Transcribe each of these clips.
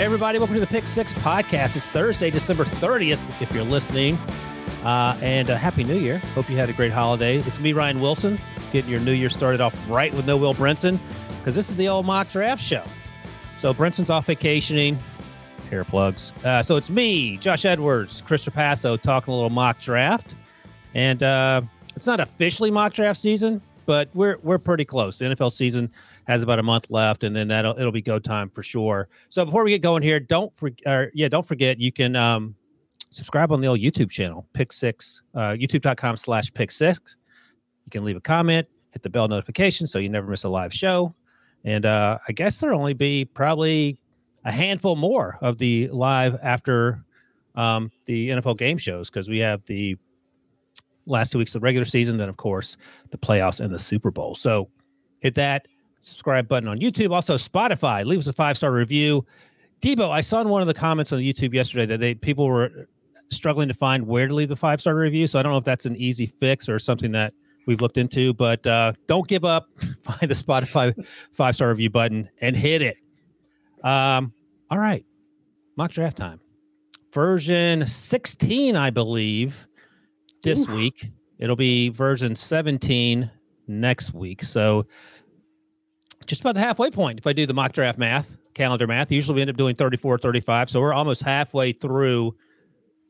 Everybody, welcome to the Pick Six podcast. It's Thursday, December 30th, if you're listening. Uh, and uh, Happy New Year. Hope you had a great holiday. It's me, Ryan Wilson, getting your new year started off right with no Will Brinson, because this is the old mock draft show. So Brinson's off vacationing. Hair plugs. Uh, so it's me, Josh Edwards, Chris Trapasso, talking a little mock draft. And uh, it's not officially mock draft season, but we're we're pretty close. The NFL season has about a month left, and then that'll it'll be go time for sure. So before we get going here, don't forget, yeah, don't forget you can um, subscribe on the old YouTube channel, Pick Six, uh, YouTube.com slash Pick Six. You can leave a comment, hit the bell notification so you never miss a live show, and uh, I guess there'll only be probably a handful more of the live after um, the NFL game shows because we have the last two weeks of the regular season, then of course the playoffs and the Super Bowl. So hit that subscribe button on YouTube. Also, Spotify. Leave us a five star review. Debo, I saw in one of the comments on YouTube yesterday that they people were struggling to find where to leave the five star review. So I don't know if that's an easy fix or something that we've looked into, but uh, don't give up. Find the Spotify five star review button and hit it. Um, all right, mock draft time. Version 16, I believe, this Ooh. week. It'll be version 17 next week. So just about the halfway point if I do the mock draft math, calendar math. Usually we end up doing 34, 35. So we're almost halfway through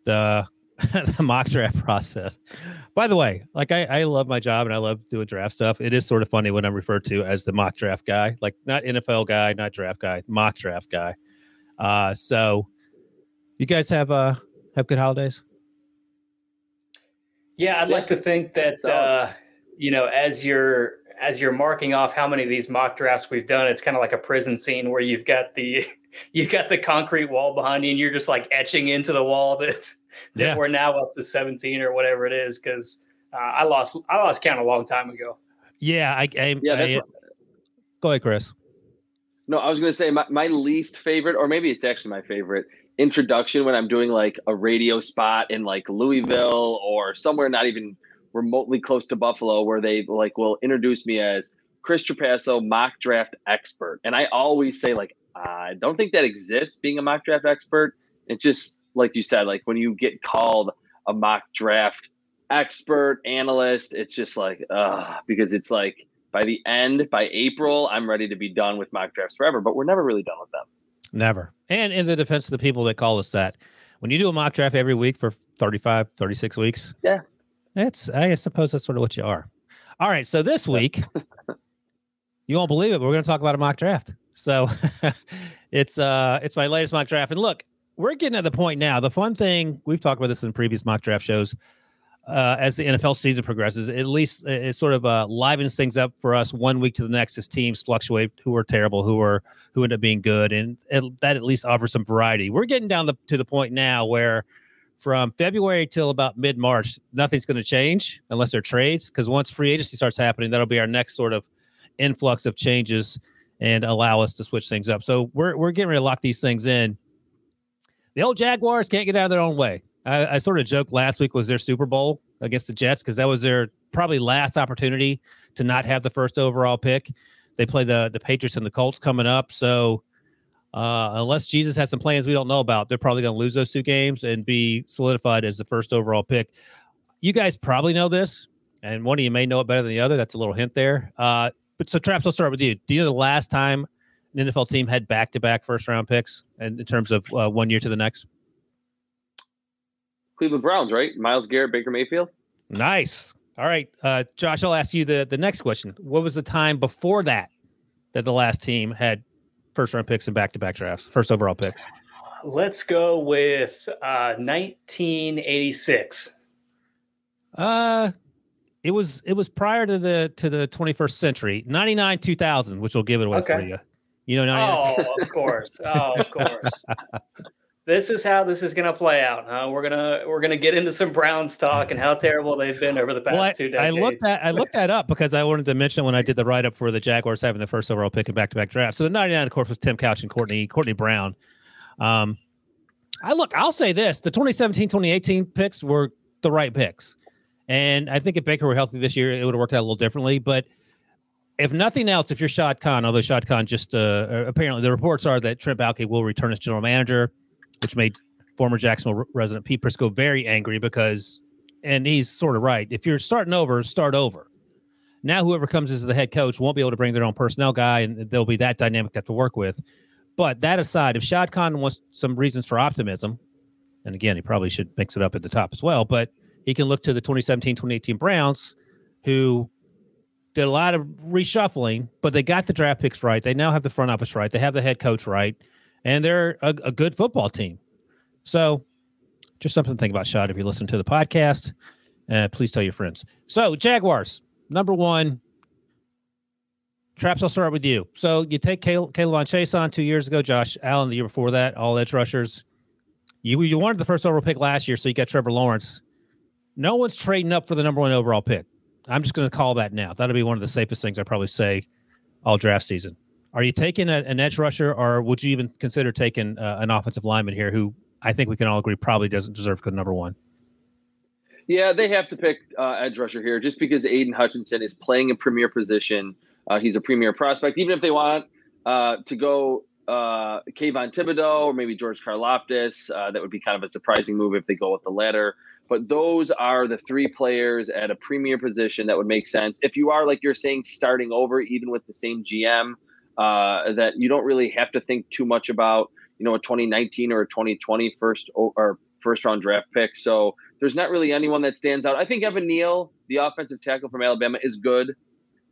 the, the mock draft process. By the way, like I, I love my job and I love doing draft stuff. It is sort of funny when I'm referred to as the mock draft guy, like not NFL guy, not draft guy, mock draft guy. Uh, so you guys have uh have good holidays? Yeah, I'd like to think that uh, you know, as you're as you're marking off how many of these mock drafts we've done, it's kind of like a prison scene where you've got the you've got the concrete wall behind you, and you're just like etching into the wall that that yeah. we're now up to 17 or whatever it is. Because uh, I lost I lost count a long time ago. Yeah, I, I yeah. That's I, go ahead, Chris. No, I was going to say my, my least favorite, or maybe it's actually my favorite introduction when I'm doing like a radio spot in like Louisville or somewhere not even remotely close to Buffalo where they like will introduce me as Chris Trapasso, mock draft expert. And I always say, like, I don't think that exists being a mock draft expert. It's just like you said, like when you get called a mock draft expert, analyst, it's just like, uh, because it's like by the end, by April, I'm ready to be done with mock drafts forever, but we're never really done with them. Never. And in the defense of the people that call us that, when you do a mock draft every week for 35, 36 weeks, yeah, it's I suppose that's sort of what you are. All right, so this week, you won't believe it, but we're going to talk about a mock draft. So it's uh it's my latest mock draft, and look, we're getting at the point now. The fun thing we've talked about this in previous mock draft shows. Uh, as the NFL season progresses, at least it sort of uh, livens things up for us one week to the next as teams fluctuate who are terrible, who are who end up being good, and it, that at least offers some variety. We're getting down the, to the point now where from February till about mid March, nothing's going to change unless there are trades. Because once free agency starts happening, that'll be our next sort of influx of changes and allow us to switch things up. So we're we're getting ready to lock these things in. The old Jaguars can't get out of their own way. I, I sort of joked last week was their Super Bowl against the Jets because that was their probably last opportunity to not have the first overall pick. They play the the Patriots and the Colts coming up, so uh, unless Jesus has some plans we don't know about, they're probably going to lose those two games and be solidified as the first overall pick. You guys probably know this, and one of you may know it better than the other. That's a little hint there. Uh, but so, Traps, I'll start with you. Do you know the last time an NFL team had back to back first round picks and in terms of uh, one year to the next? Cleveland Browns, right? Myles Garrett, Baker Mayfield. Nice. All right, uh, Josh, I'll ask you the, the next question. What was the time before that that the last team had first round picks and back to back drafts, first overall picks? Let's go with uh, 1986. Uh, it was it was prior to the to the 21st century, 99 2000, which will give it away okay. for you. You know, 99- oh, of course, oh, of course. this is how this is going to play out. Huh? We're gonna we're gonna get into some Browns talk and how terrible they've been over the past well, I, two decades. I looked at I looked that up because I wanted to mention when I did the write up for the Jaguars having the first overall pick in back to back draft. So the 99, of course, was Tim Couch and Courtney Courtney Brown. Um, I look. I'll say this: the 2017, 2018 picks were the right picks, and I think if Baker were healthy this year, it would have worked out a little differently. But if nothing else, if you're Shad Khan, although Shad Khan just uh, apparently the reports are that Trent Baalke will return as general manager, which made former Jacksonville resident Pete Prisco very angry because, and he's sort of right. If you're starting over, start over. Now, whoever comes as the head coach won't be able to bring their own personnel guy, and there'll be that dynamic to have to work with. But that aside, if Shad Khan wants some reasons for optimism, and again, he probably should mix it up at the top as well, but he can look to the 2017 2018 Browns, who did a lot of reshuffling, but they got the draft picks right. They now have the front office right. They have the head coach right, and they're a, a good football team. So, just something to think about, Shad. If you listen to the podcast, uh, please tell your friends. So, Jaguars, number one. Traps, I'll start with you. So, you take Caleb, K'Lavon Chaisson two years ago, Josh Allen the year before that, all edge rushers. You, you wanted the first overall pick last year, so you got Trevor Lawrence. No one's trading up for the number one overall pick. I'm just going to call that now. That'll be one of the safest things I probably say all draft season. Are you taking a, an edge rusher, or would you even consider taking uh, an offensive lineman here, who I think we can all agree probably doesn't deserve good number one? Yeah, they have to pick uh, edge rusher here, just because Aidan Hutchinson is playing a premier position. Uh, he's a premier prospect. Even if they want uh, to go uh, Kayvon Thibodeaux or maybe George Karlaftis, uh, that would be kind of a surprising move if they go with the latter. But those are the three players at a premier position that would make sense. If you are, like you're saying, starting over, even with the same GM, uh, that you don't really have to think too much about, you know, a 2019 or a 2020 first or first round draft pick. So there's not really anyone that stands out. I think Evan Neal, the offensive tackle from Alabama, is good.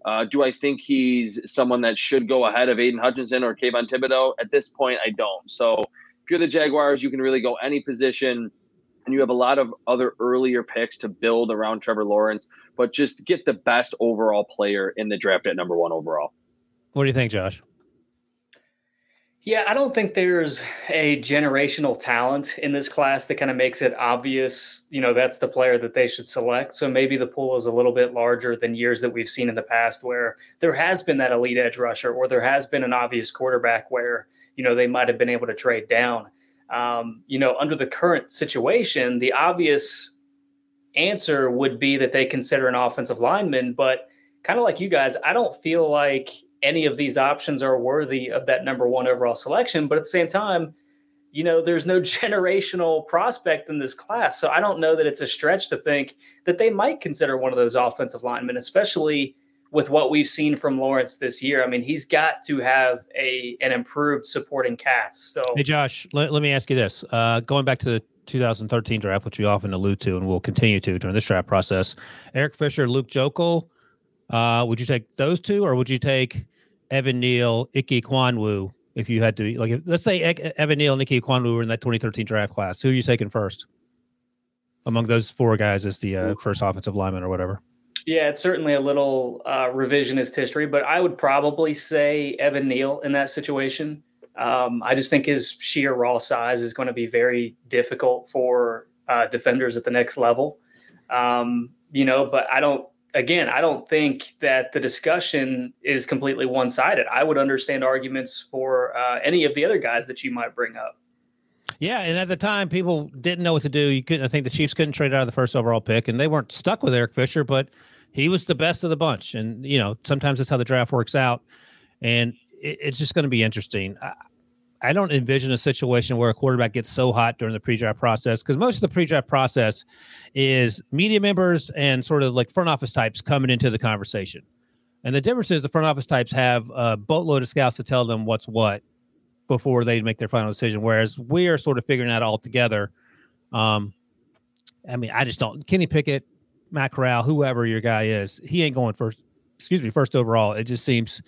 Uh, do I think he's someone that should go ahead of Aidan Hutchinson or Kayvon Thibodeaux? At this point, I don't. So if you're the Jaguars, you can really go any position and you have a lot of other earlier picks to build around Trevor Lawrence, but just get the best overall player in the draft at number one overall. What do you think, Josh? Yeah, I don't think there's a generational talent in this class that kind of makes it obvious, you know, that's the player that they should select. So maybe the pool is a little bit larger than years that we've seen in the past where there has been that elite edge rusher or there has been an obvious quarterback where, you know, they might have been able to trade down. Um, you know, under the current situation, the obvious answer would be that they consider an offensive lineman. But kind of like you guys, I don't feel like any of these options are worthy of that number one overall selection. But at the same time, you know, there's no generational prospect in this class. So I don't know that it's a stretch to think that they might consider one of those offensive linemen, especially with what we've seen from Lawrence this year. I mean, he's got to have a an improved supporting cast. So, hey, Josh, let, let me ask you this: uh, going back to the 2013 draft, which we often allude to and will continue to during this draft process, Eric Fisher, Luke Joeckel, uh, would you take those two, or would you take Evan Neal, Ike Ekwonu? If you had to, like, if, let's say Evan Neal and Ike Ekwonu were in that 2013 draft class, who are you taking first among those four guys as the uh, first offensive lineman or whatever? Yeah, it's certainly a little uh, revisionist history, but I would probably say Evan Neal in that situation. Um, I just think his sheer raw size is going to be very difficult for uh, defenders at the next level. Um, you know, but I don't. Again, I don't think that the discussion is completely one-sided. I would understand arguments for uh, any of the other guys that you might bring up. Yeah, and at the time, people didn't know what to do. You couldn't. I think the Chiefs couldn't trade out of the first overall pick, and they weren't stuck with Eric Fisher, but he was the best of the bunch. And you know, sometimes that's how the draft works out, and it, it's just going to be interesting. I, I don't envision a situation where a quarterback gets so hot during the pre-draft process because most of the pre-draft process is media members and sort of like front office types coming into the conversation. And the difference is the front office types have a boatload of scouts to tell them what's what before they make their final decision. Whereas we are sort of figuring that all together. Um, I mean, I just don't. Kenny Pickett, Matt Corral, whoever your guy is, he ain't going first. Excuse me, first overall. It just seems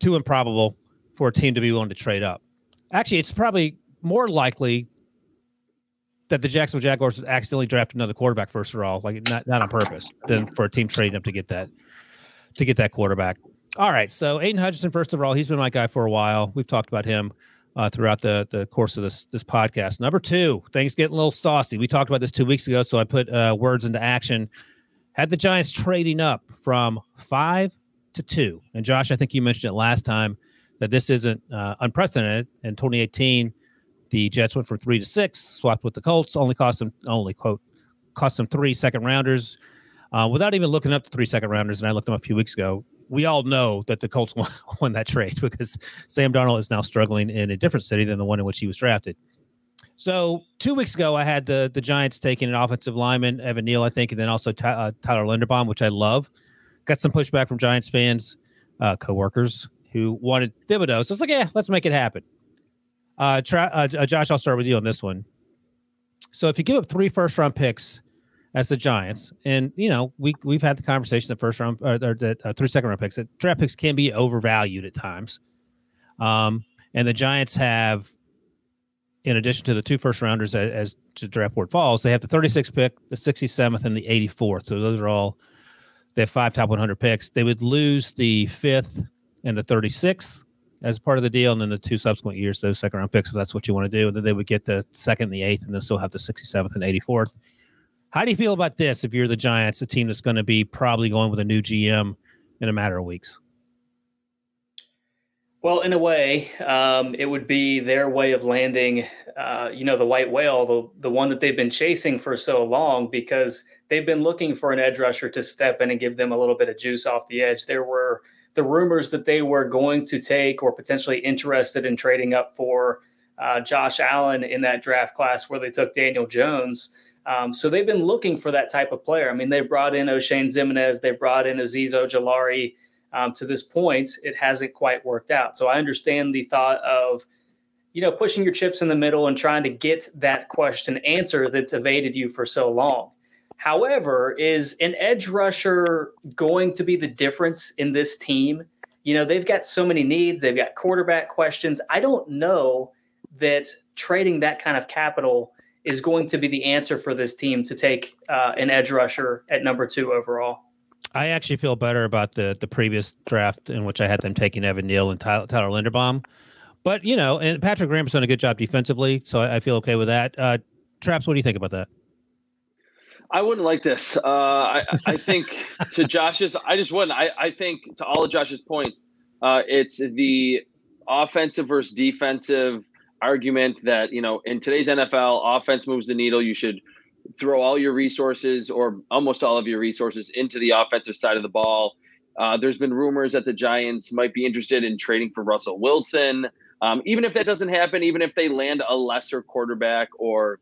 too improbable for a team to be willing to trade up. Actually, it's probably more likely that the Jacksonville Jaguars accidentally draft another quarterback first of all, like not not on purpose, than for a team trading up to get that to get that quarterback. All right. So Aidan Hutchinson, first of all, he's been my guy for a while. We've talked about him uh, throughout the the course of this this podcast. Number two, things getting a little saucy. We talked about this two weeks ago, so I put uh, words into action. Had the Giants trading up from five to two, and Josh, I think you mentioned it last time that this isn't uh, unprecedented. In 2018, the Jets went from three to six, swapped with the Colts, only cost them only quote cost them three second rounders. Uh, without even looking up the three second rounders, and I looked them a few weeks ago, we all know that the Colts won, won that trade because Sam Darnold is now struggling in a different city than the one in which he was drafted. So two weeks ago, I had the the Giants taking an offensive lineman, Evan Neal, I think, and then also Ty, uh, Tyler Linderbaum, which I love. Got some pushback from Giants fans, uh, coworkers who wanted Thibodeaux. So it's like, yeah, let's make it happen. Uh, tra- uh, uh, Josh, I'll start with you on this one. So if you give up three first round picks as the Giants, and you know we we've had the conversation the first round or, or the uh, three second round picks. That draft picks can be overvalued at times. Um, and the Giants have, in addition to the two first rounders as, as to draft board falls, they have the 36th pick, the 67th, and the 84th. So those are all they have five top 100 picks. They would lose the fifth and the 36th as part of the deal, and then the two subsequent years, those second round picks, if that's what you want to do. And then they would get the second, and the eighth, and then still have the 67th and 84th. How do you feel about this if you're the Giants, a team that's going to be probably going with a new GM in a matter of weeks? Well, in a way, um, it would be their way of landing, uh, you know, the white whale, the, the one that they've been chasing for so long because they've been looking for an edge rusher to step in and give them a little bit of juice off the edge. There were the rumors that they were going to take or potentially interested in trading up for uh, Josh Allen in that draft class where they took Daniel Jones. Um, so they've been looking for that type of player. I mean, they brought in Oshane Ximines, they brought in Azeez Ojulari. Um, to this point, it hasn't quite worked out. So I understand the thought of, you know, pushing your chips in the middle and trying to get that question answer that's evaded you for so long. However, is an edge rusher going to be the difference in this team? You know, they've got so many needs, they've got quarterback questions. I don't know that trading that kind of capital is going to be the answer for this team to take uh, an edge rusher at number two overall. I actually feel better about the the previous draft in which I had them taking Evan Neal and Tyler, Tyler Linderbaum. But you know, and Patrick Graham's done a good job defensively, so I, I feel okay with that. Uh, Traps, what do you think about that? I wouldn't like this. Uh, I, I think to Josh's, I just wouldn't. I, I think to all of Josh's points, uh, it's the offensive versus defensive argument that you know in today's NFL, offense moves the needle. You should throw all your resources or almost all of your resources into the offensive side of the ball. Uh, there's been rumors that the Giants might be interested in trading for Russell Wilson. Um, even if that doesn't happen, even if they land a lesser quarterback or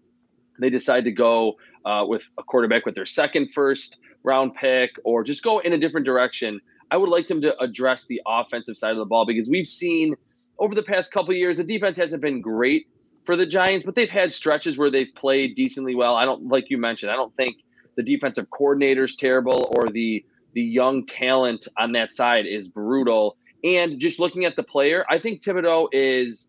they decide to go uh, with a quarterback with their second first round pick or just go in a different direction, I would like them to address the offensive side of the ball because we've seen over the past couple years the defense hasn't been great for the Giants, but they've had stretches where they've played decently well. I don't like you mentioned. I don't think the defensive coordinator is terrible or the the young talent on that side is brutal. And just looking at the player, I think Thibodeaux is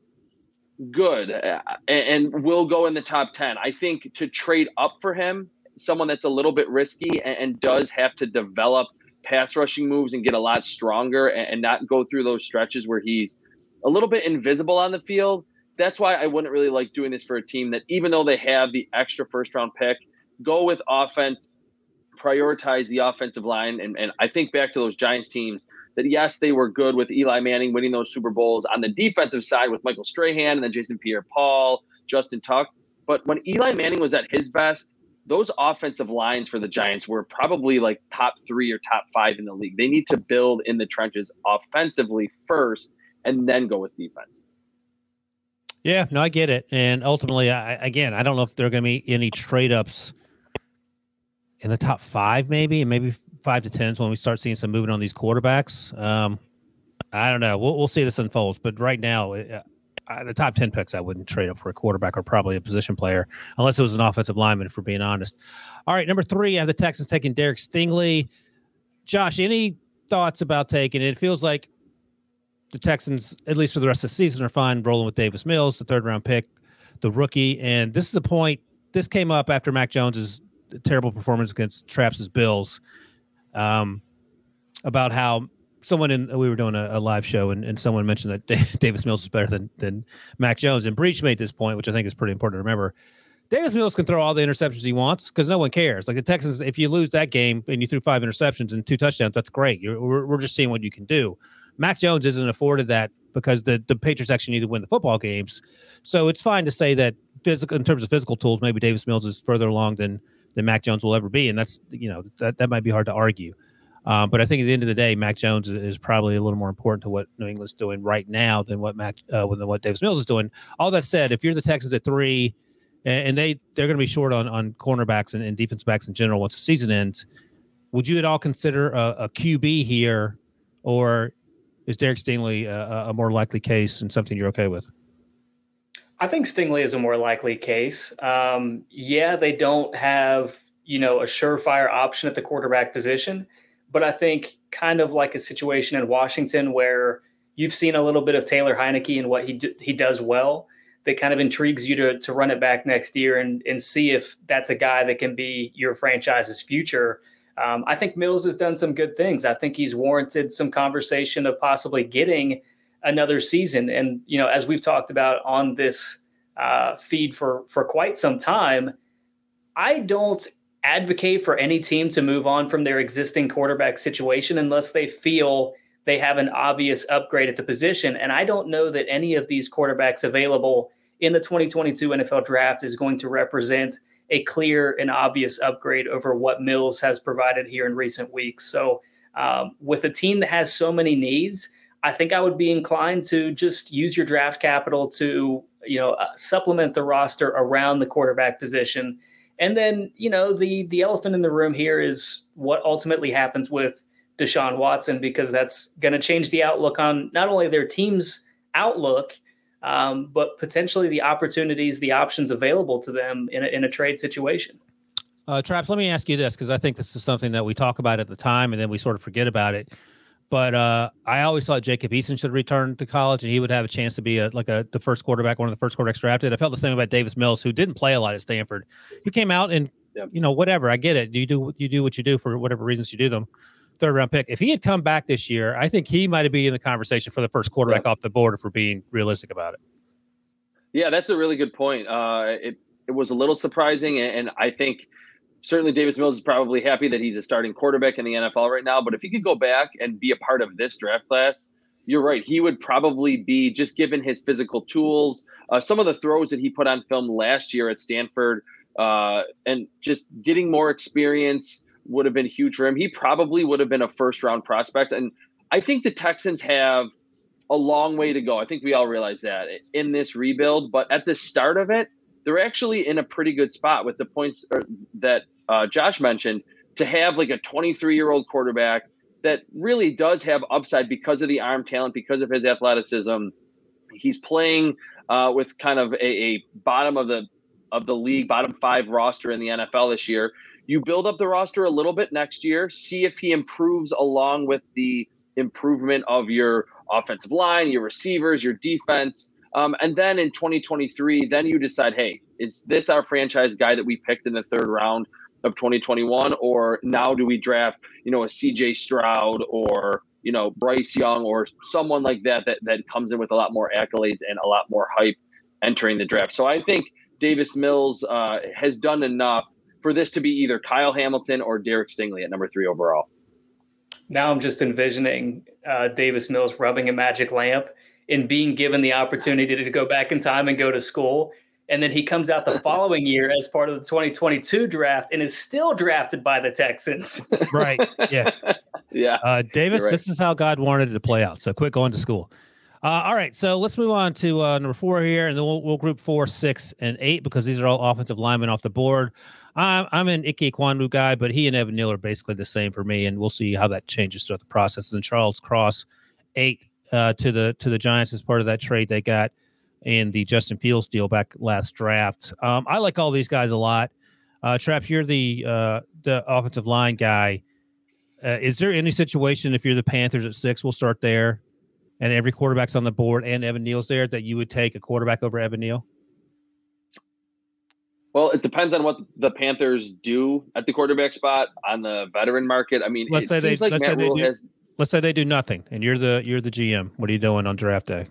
good uh, and, will go in the top 10. I think to trade up for him, someone that's a little bit risky and, and does have to develop pass rushing moves and get a lot stronger and, and not go through those stretches where he's a little bit invisible on the field. That's why I wouldn't really like doing this for a team that, even though they have the extra first round pick, go with offense, prioritize the offensive line. And, and I think back to those Giants teams that yes, they were good with Eli Manning winning those Super Bowls on the defensive side with Michael Strahan and then Jason Pierre Paul, Justin Tuck. But when Eli Manning was at his best, those offensive lines for the Giants were probably like top three or top five in the league. They need to build in the trenches offensively first and then go with defense. Yeah, no, I get it. And ultimately, I, again, I don't know if there are going to be any trade ups in the top five, maybe, and maybe five to tens when we start seeing some movement on these quarterbacks. Um, I don't know. We'll, we'll see this unfolds, but right now, uh, the top ten picks, I wouldn't trade up for a quarterback or probably a position player unless it was an offensive lineman. We're being honest. All right, number three, I have the Texans taking Derek Stingley. Josh, any thoughts about taking it? It feels like the Texans, at least for the rest of the season, are fine rolling with Davis Mills, the third round pick, the rookie. And this is a point. This came up after Mac Jones's terrible performance against Traps' Bills um, about how someone in we were doing a, a live show and, and someone mentioned that Davis Mills is better than than Mac Jones and Breech made this point, which I think is pretty important to remember. Davis Mills can throw all the interceptions he wants because no one cares. Like the Texans, if you lose that game and you threw five interceptions and two touchdowns, that's great. You're, we're, we're just seeing what you can do. Mac Jones isn't afforded that because the the Patriots actually need to win the football games. So it's fine to say that physical in terms of physical tools, maybe Davis Mills is further along than than Mac Jones will ever be, and that's you know that that might be hard to argue. Um, but I think at the end of the day, Mac Jones is probably a little more important to what New England's doing right now than what Mac uh, than what Davis Mills is doing. All that said, if you're the Texans at three, and, they they're going to be short on on cornerbacks and, and defense backs in general once the season ends, would you at all consider a, a QB here, or is Derek Stingley a, a more likely case and something you're okay with? I think Stingley is a more likely case. Um, yeah, they don't have you know a surefire option at the quarterback position, but I think kind of like a situation in Washington where you've seen a little bit of Taylor Heinicke and what he he does well. That kind of intrigues you to to run it back next year and and see if that's a guy that can be your franchise's future. Um, I think Mills has done some good things. I think he's warranted some conversation of possibly getting another season. And you know, as we've talked about on this uh, feed for for quite some time, I don't advocate for any team to move on from their existing quarterback situation unless they feel they have an obvious upgrade at the position. And I don't know that any of these quarterbacks available in the 2022 NFL draft is going to represent a clear and obvious upgrade over what Mills has provided here in recent weeks. So, um, with a team that has so many needs, I think I would be inclined to just use your draft capital to, you know, uh, supplement the roster around the quarterback position. And then, you know, the the elephant in the room here is what ultimately happens with Deshaun Watson because that's going to change the outlook on not only their team's outlook, um, but potentially the opportunities, the options available to them in a, in a trade situation. Uh, Traps, let me ask you this because I think this is something that we talk about at the time and then we sort of forget about it. But uh, I always thought Jacob Eason should return to college and he would have a chance to be a, like a the first quarterback, one of the first quarterbacks drafted. I felt the same about Davis Mills, who didn't play a lot at Stanford. He came out and yep. you know whatever. I get it. You do you do what you do for whatever reasons you do them. Third round pick. If he had come back this year, I think he might have been in the conversation for the first quarterback yep. off the board. If we're being realistic about it. Yeah, that's a really good point. Uh, it it was a little surprising, and I think certainly Davis Mills is probably happy that he's a starting quarterback in the NFL right now. But if he could go back and be a part of this draft class, you're right. He would probably be just given his physical tools, uh, some of the throws that he put on film last year at Stanford, uh, and just getting more experience would have been huge for him. He probably would have been a first round prospect. And I think the Texans have a long way to go. I think we all realize that in this rebuild. But at the start of it, they're actually in a pretty good spot with the points that uh, Josh mentioned to have like a 23 year old quarterback that really does have upside because of the arm talent, because of his athleticism. He's playing uh, with kind of a, a bottom of the of the league, bottom five roster in the NFL this year. You build up the roster a little bit next year, see if he improves along with the improvement of your offensive line, your receivers, your defense. Um, and then in 2023, then you decide, hey, is this our franchise guy that we picked in the third round of 2021, or now do we draft, you know, a CJ Stroud or you know Bryce Young or someone like that that that comes in with a lot more accolades and a lot more hype entering the draft. So I think Davis Mills uh, has done enough for this to be either Kyle Hamilton or Derek Stingley at number three overall. Now I'm just envisioning uh, Davis Mills rubbing a magic lamp and being given the opportunity to go back in time and go to school. And then he comes out the following year as part of the 2022 draft and is still drafted by the Texans. right. Yeah. Yeah. Uh, Davis, right. this is how God wanted it to play out. So quit going to school. Uh, all right, so let's move on to uh, number four here, and then we'll, we'll, group four, six, and eight because these are all offensive linemen off the board. I'm, I'm an Ike Ekwonu guy, but he and Evan Neal are basically the same for me, and we'll see how that changes throughout the process. And Charles Cross, eight uh, to the to the Giants as part of that trade they got in the Justin Fields deal back last draft. Um, I like all these guys a lot. Uh, Traps, you're the uh, the offensive line guy. Uh, is there any situation if you're the Panthers at six? We'll start there and every quarterback's on the board and Evan Neal's there, that you would take a quarterback over Evan Neal? Well, it depends on what the Panthers do at the quarterback spot on the veteran market. I mean, let's say they like let's say they do, has, let's say they do nothing, and you're the you're the GM. What are you doing on draft day?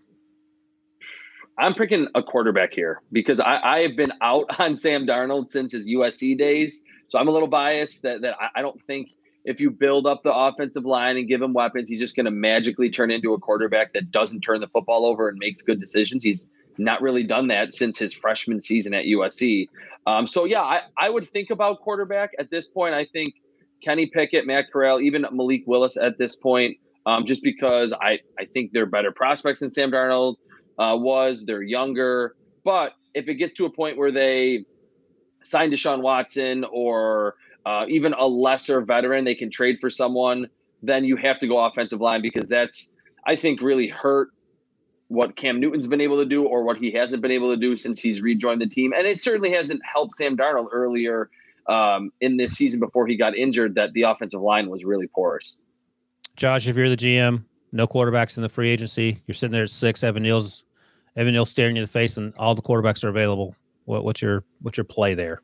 I'm picking a quarterback here because I, I have been out on Sam Darnold since his USC days, so I'm a little biased that that I, I don't think if you build up the offensive line and give him weapons, he's just going to magically turn into a quarterback that doesn't turn the football over and makes good decisions. He's not really done that since his freshman season at USC. Um, so yeah, I, I would think about quarterback at this point. I think Kenny Pickett, Matt Corral, even Malik Willis at this point, um, just because I, I think they're better prospects than Sam Darnold uh, was. They're younger. But if it gets to a point where they sign Deshaun Watson or uh, even a lesser veteran, they can trade for someone, then you have to go offensive line because that's, I think, really hurt what Cam Newton's been able to do or what he hasn't been able to do since he's rejoined the team. And it certainly hasn't helped Sam Darnold earlier um, in this season before he got injured that the offensive line was really porous. Josh, if you're the GM, no quarterbacks in the free agency, you're sitting there at six, Evan Neal's Evan Neal staring you in the face and all the quarterbacks are available. What, what's your what's your play there?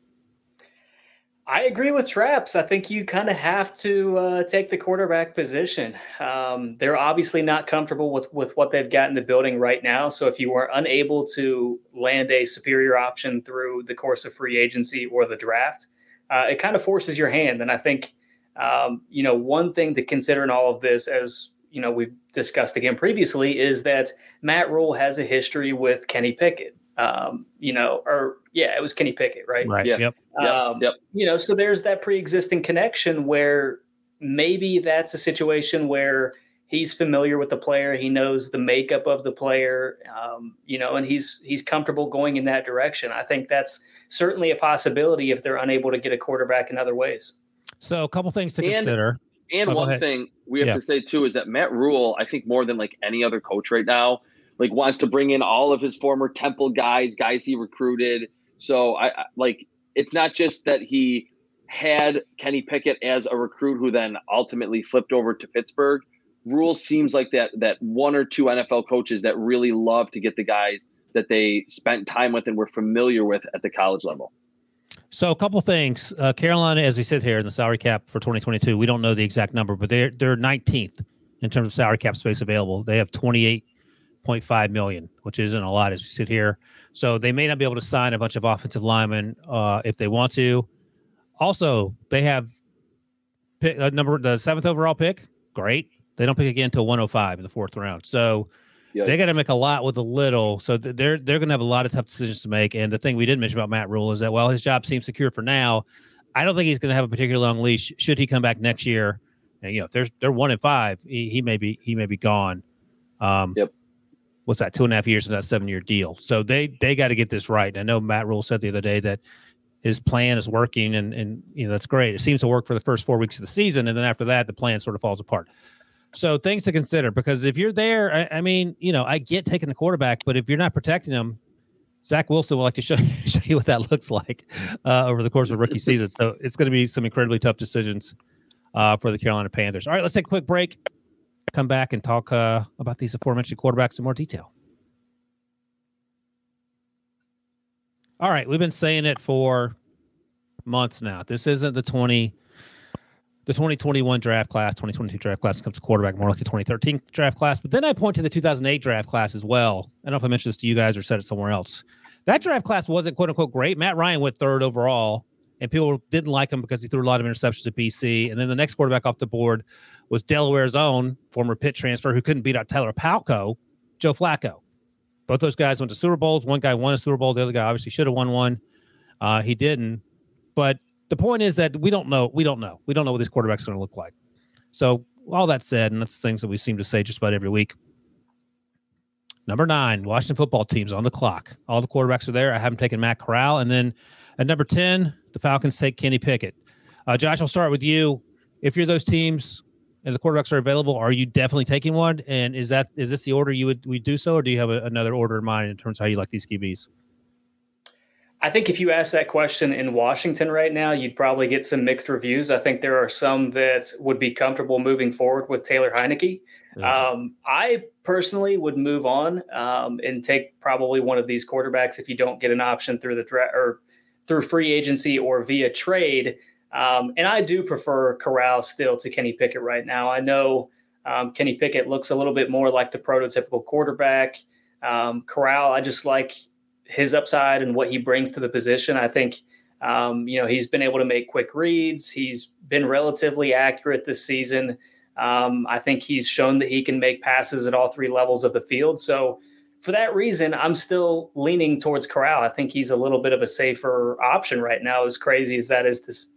I agree with Traps. I think you kind of have to uh, take the quarterback position. Um, they're obviously not comfortable with with what they've got in the building right now. So if you are unable to land a superior option through the course of free agency or the draft, uh, it kind of forces your hand. And I think um, you know one thing to consider in all of this, as you know we've discussed again previously, is that Matt Rhule has a history with Kenny Pickett um, you know, or yeah, it was Kenny Pickett, right? Right. Yeah. Yep. Um, yep. You know, so there's that pre-existing connection where maybe that's a situation where he's familiar with the player, he knows the makeup of the player, um, you know, and he's he's comfortable going in that direction. I think that's certainly a possibility if they're unable to get a quarterback in other ways. So a couple things to And- consider. And Oh, one thing we have Yeah. to say too is that Matt Rhule, I think more than like any other coach right now, like wants to bring in all of his former Temple guys, guys he recruited. So I, I like it's not just that he had Kenny Pickett as a recruit who then ultimately flipped over to Pittsburgh. Rhule seems like that that one or two NFL coaches that really love to get the guys that they spent time with and were familiar with at the college level. So a couple things. Uh, Carolina, as we sit here in the salary cap for 2022, we don't know the exact number, but they're they're 19th in terms of salary cap space available. They have 28.5 million, which isn't a lot as we sit here. So they may not be able to sign a bunch of offensive linemen uh, if they want to. Also, they have pick, uh, number the seventh overall pick. Great. They don't pick again until 105 in the fourth round. So Yeah. they got to make a lot with a little. So th- they're they're going to have a lot of tough decisions to make. And the thing we didn't mention about Matt Rhule is that while his job seems secure for now, I don't think he's going to have a particularly long leash. Should he come back next year, and you know, if there's they're one and five, he, he may be he may be gone. Um, Yep. What's that? Two and a half years in that seven year deal. So they they got to get this right. And I know Matt Rhule said the other day that his plan is working, and and you know that's great. It seems to work for the first four weeks of the season, and then after that, the plan sort of falls apart. So things to consider because if you're there, I, I mean, you know, I get taking the quarterback, but if you're not protecting him, Zach Wilson will like to show, show you what that looks like uh, over the course of rookie season. So it's going to be some incredibly tough decisions uh, for the Carolina Panthers. All right, let's take a quick break. Come back and talk uh, about these aforementioned quarterbacks in more detail. All right, we've been saying it for months now. This isn't the 20 the 2021 draft class, 2022 draft class comes to quarterback, more like the 2013 draft class. But then I point to the 2008 draft class as well. I don't know if I mentioned this to you guys or said it somewhere else. That draft class wasn't quote unquote great. Matt Ryan went third overall, and people didn't like him because he threw a lot of interceptions at BC. And then the next quarterback off the board was Delaware's own former Pitt transfer who couldn't beat out Tyler Palko, Joe Flacco. Both those guys went to Super Bowls. One guy won a Super Bowl. The other guy obviously should have won one. Uh, he didn't. But the point is that we don't know. We don't know. We don't know what this quarterback's going to look like. So all that said, and that's things that we seem to say just about every week. Number nine, Washington football team's on the clock. All the quarterbacks are there. I haven't taken Matt Corral, and then at number ten, the Falcons take Kenny Pickett. Uh, Josh, I'll start with you. If you're those teams and the quarterbacks are available, are you definitely taking one? And is that is this the order you would we do so, or do you have a, another order in mind in terms of how you like these QBs? I think if you ask that question in Washington right now, you'd probably get some mixed reviews. I think there are some that would be comfortable moving forward with Taylor Heinicke. Um, I personally would move on um, and take probably one of these quarterbacks if you don't get an option through the draft or through free agency or via trade. Um, and I do prefer Corral still to Kenny Pickett right now. I know um, Kenny Pickett looks a little bit more like the prototypical quarterback. Um, Corral, I just like his upside and what he brings to the position. I think, um, you know, he's been able to make quick reads. He's been relatively accurate this season. Um, I think he's shown that he can make passes at all three levels of the field. So, for that reason, I'm still leaning towards Corral. I think he's a little bit of a safer option right now, as crazy as that is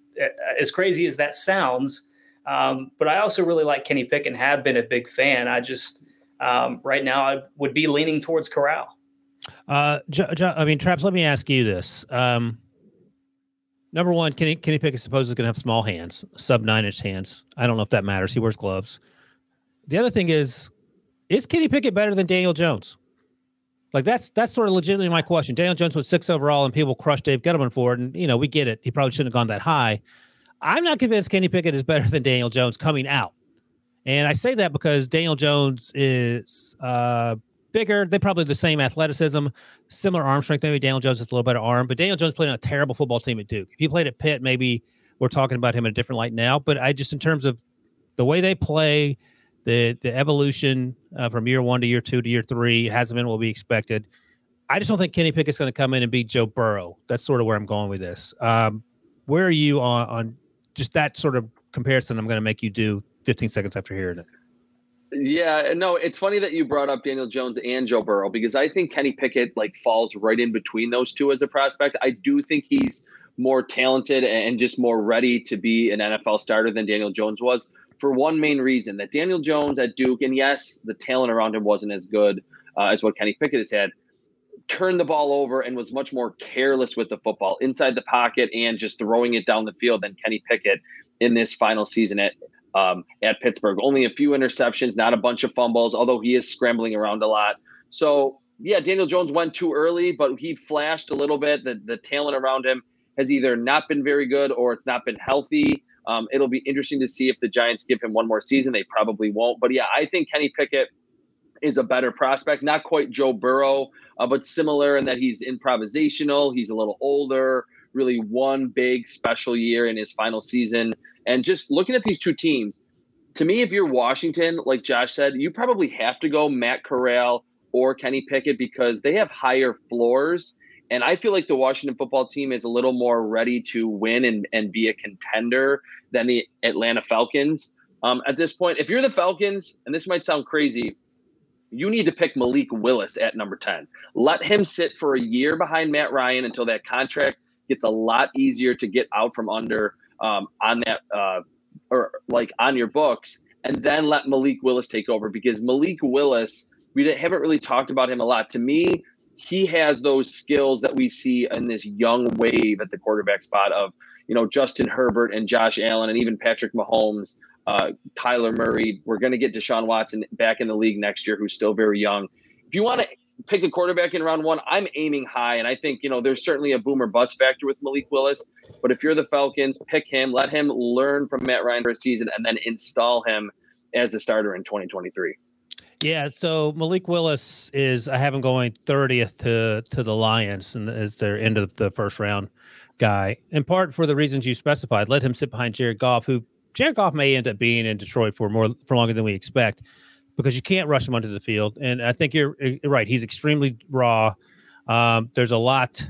as crazy as that sounds. Um, but I also really like Kenny Pickett and have been a big fan. I just um, right now I would be leaning towards Corral. Uh, I mean, Traps. Let me ask you this. Um, number one, Kenny Kenny Pickett supposedly going to have small hands, sub nine inch hands. I don't know if that matters. He wears gloves. The other thing is, is Kenny Pickett better than Daniel Jones? Like that's that's sort of legitimately my question. Daniel Jones was six overall, and people crushed Dave Gettleman for it, and you know we get it. He probably shouldn't have gone that high. I'm not convinced Kenny Pickett is better than Daniel Jones coming out, and I say that because Daniel Jones is uh, bigger. They probably the same athleticism, similar arm strength. Maybe Daniel Jones has a little better arm, but Daniel Jones played on a terrible football team at Duke. If he played at Pitt, maybe we're talking about him in a different light now. But I just in terms of the way they play, the the evolution uh, from year one to year two to year three hasn't been what we expected. I just don't think Kenny Pickett's going to come in and beat Joe Burrow. That's sort of where I'm going with this. Um, where are you on on just that sort of comparison? I'm going to make you do 15 seconds after hearing it. Yeah, no, it's funny that you brought up Daniel Jones and Joe Burrow because I think Kenny Pickett like falls right in between those two as a prospect. I do think he's more talented and just more ready to be an NFL starter than Daniel Jones was for one main reason that Daniel Jones at Duke, and yes, the talent around him wasn't as good uh, as what Kenny Pickett has had, turned the ball over and was much more careless with the football inside the pocket and just throwing it down the field than Kenny Pickett in this final season at um, at Pittsburgh. Only a few interceptions, not a bunch of fumbles, although he is scrambling around a lot. So yeah, Daniel Jones went too early, but he flashed a little bit. The the talent around him has either not been very good or it's not been healthy. Um, it'll be interesting to see if the Giants give him one more season. They probably won't. But yeah, I think Kenny Pickett is a better prospect. Not quite Joe Burrow, uh, but similar in that he's improvisational. He's a little older, really one big special year in his final season. And just looking at these two teams, to me, if you're Washington, like Josh said, you probably have to go Matt Corral or Kenny Pickett because they have higher floors and I feel like the Washington football team is a little more ready to win and, and be a contender than the Atlanta Falcons. Um, at this point, if you're the Falcons, and this might sound crazy, you need to pick Malik Willis at number 10. Let him sit for a year behind Matt Ryan until that contract gets a lot easier to get out from under um, on that, uh, or like on your books, and then let Malik Willis take over because Malik Willis, we haven't really talked about him a lot. To me, he has those skills that we see in this young wave at the quarterback spot of you know Justin Herbert and Josh Allen and even Patrick Mahomes, uh, Kyler Murray. We're going to get Deshaun Watson back in the league next year, who's still very young. If you want to pick a quarterback in round one, I'm aiming high, and I think you know there's certainly a boomer bust factor with Malik Willis. But if you're the Falcons, pick him, let him learn from Matt Ryan for a season, and then install him as a starter in 2023. Yeah, so Malik Willis is I have him going 30th to to the Lions, and it's their end of the first round guy. In part for the reasons you specified, let him sit behind Jared Goff, who Jared Goff may end up being in Detroit for more for longer than we expect, because you can't rush him onto the field. And I think you're, you're right; he's extremely raw. Um, there's a lot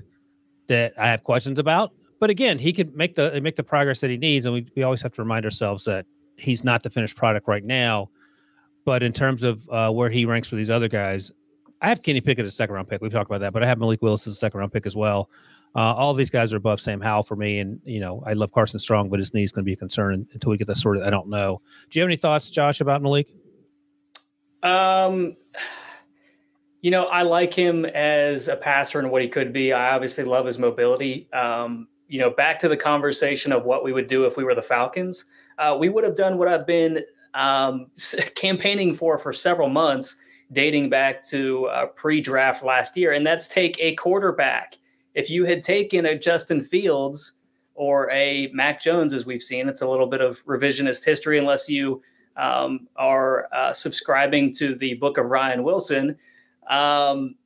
that I have questions about, but again, he can make the make the progress that he needs, and we we always have to remind ourselves that he's not the finished product right now but in terms of uh, where he ranks for these other guys, I have Kenny Pickett as a second round pick. We've talked about that, but I have Malik Willis as a second round pick as well. Uh, all these guys are above Sam Howell for me, and you know I love Carson Strong, but his knee is going to be a concern until we get that sorted. I don't know. Do you have any thoughts, Josh, about Malik? Um, you know, I like him as a passer and what he could be. I obviously love his mobility. Um, you know, back to the conversation of what we would do if we were the Falcons. Uh, we would have done what I've been um, campaigning for for several months, dating back to uh, pre-draft last year, and that's take a quarterback. If you had taken a Justin Fields or a Mac Jones, as we've seen, it's a little bit of revisionist history, unless you um, are uh, subscribing to the book of Ryan Wilson. Um,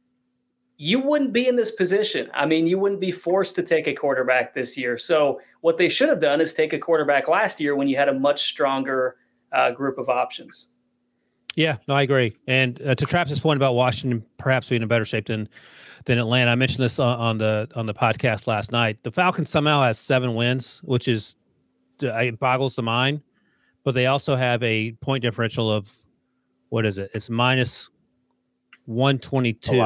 you wouldn't be in this position. I mean, you wouldn't be forced to take a quarterback this year. So, what they should have done is take a quarterback last year when you had a much stronger uh, group of options. Yeah, no, I agree. And uh, to Traps' point about Washington perhaps being in better shape than than Atlanta, I mentioned this on, on the on the podcast last night. The Falcons somehow have seven wins, which is it boggles the mind. But they also have a point differential of what is it? It's minus one twenty two,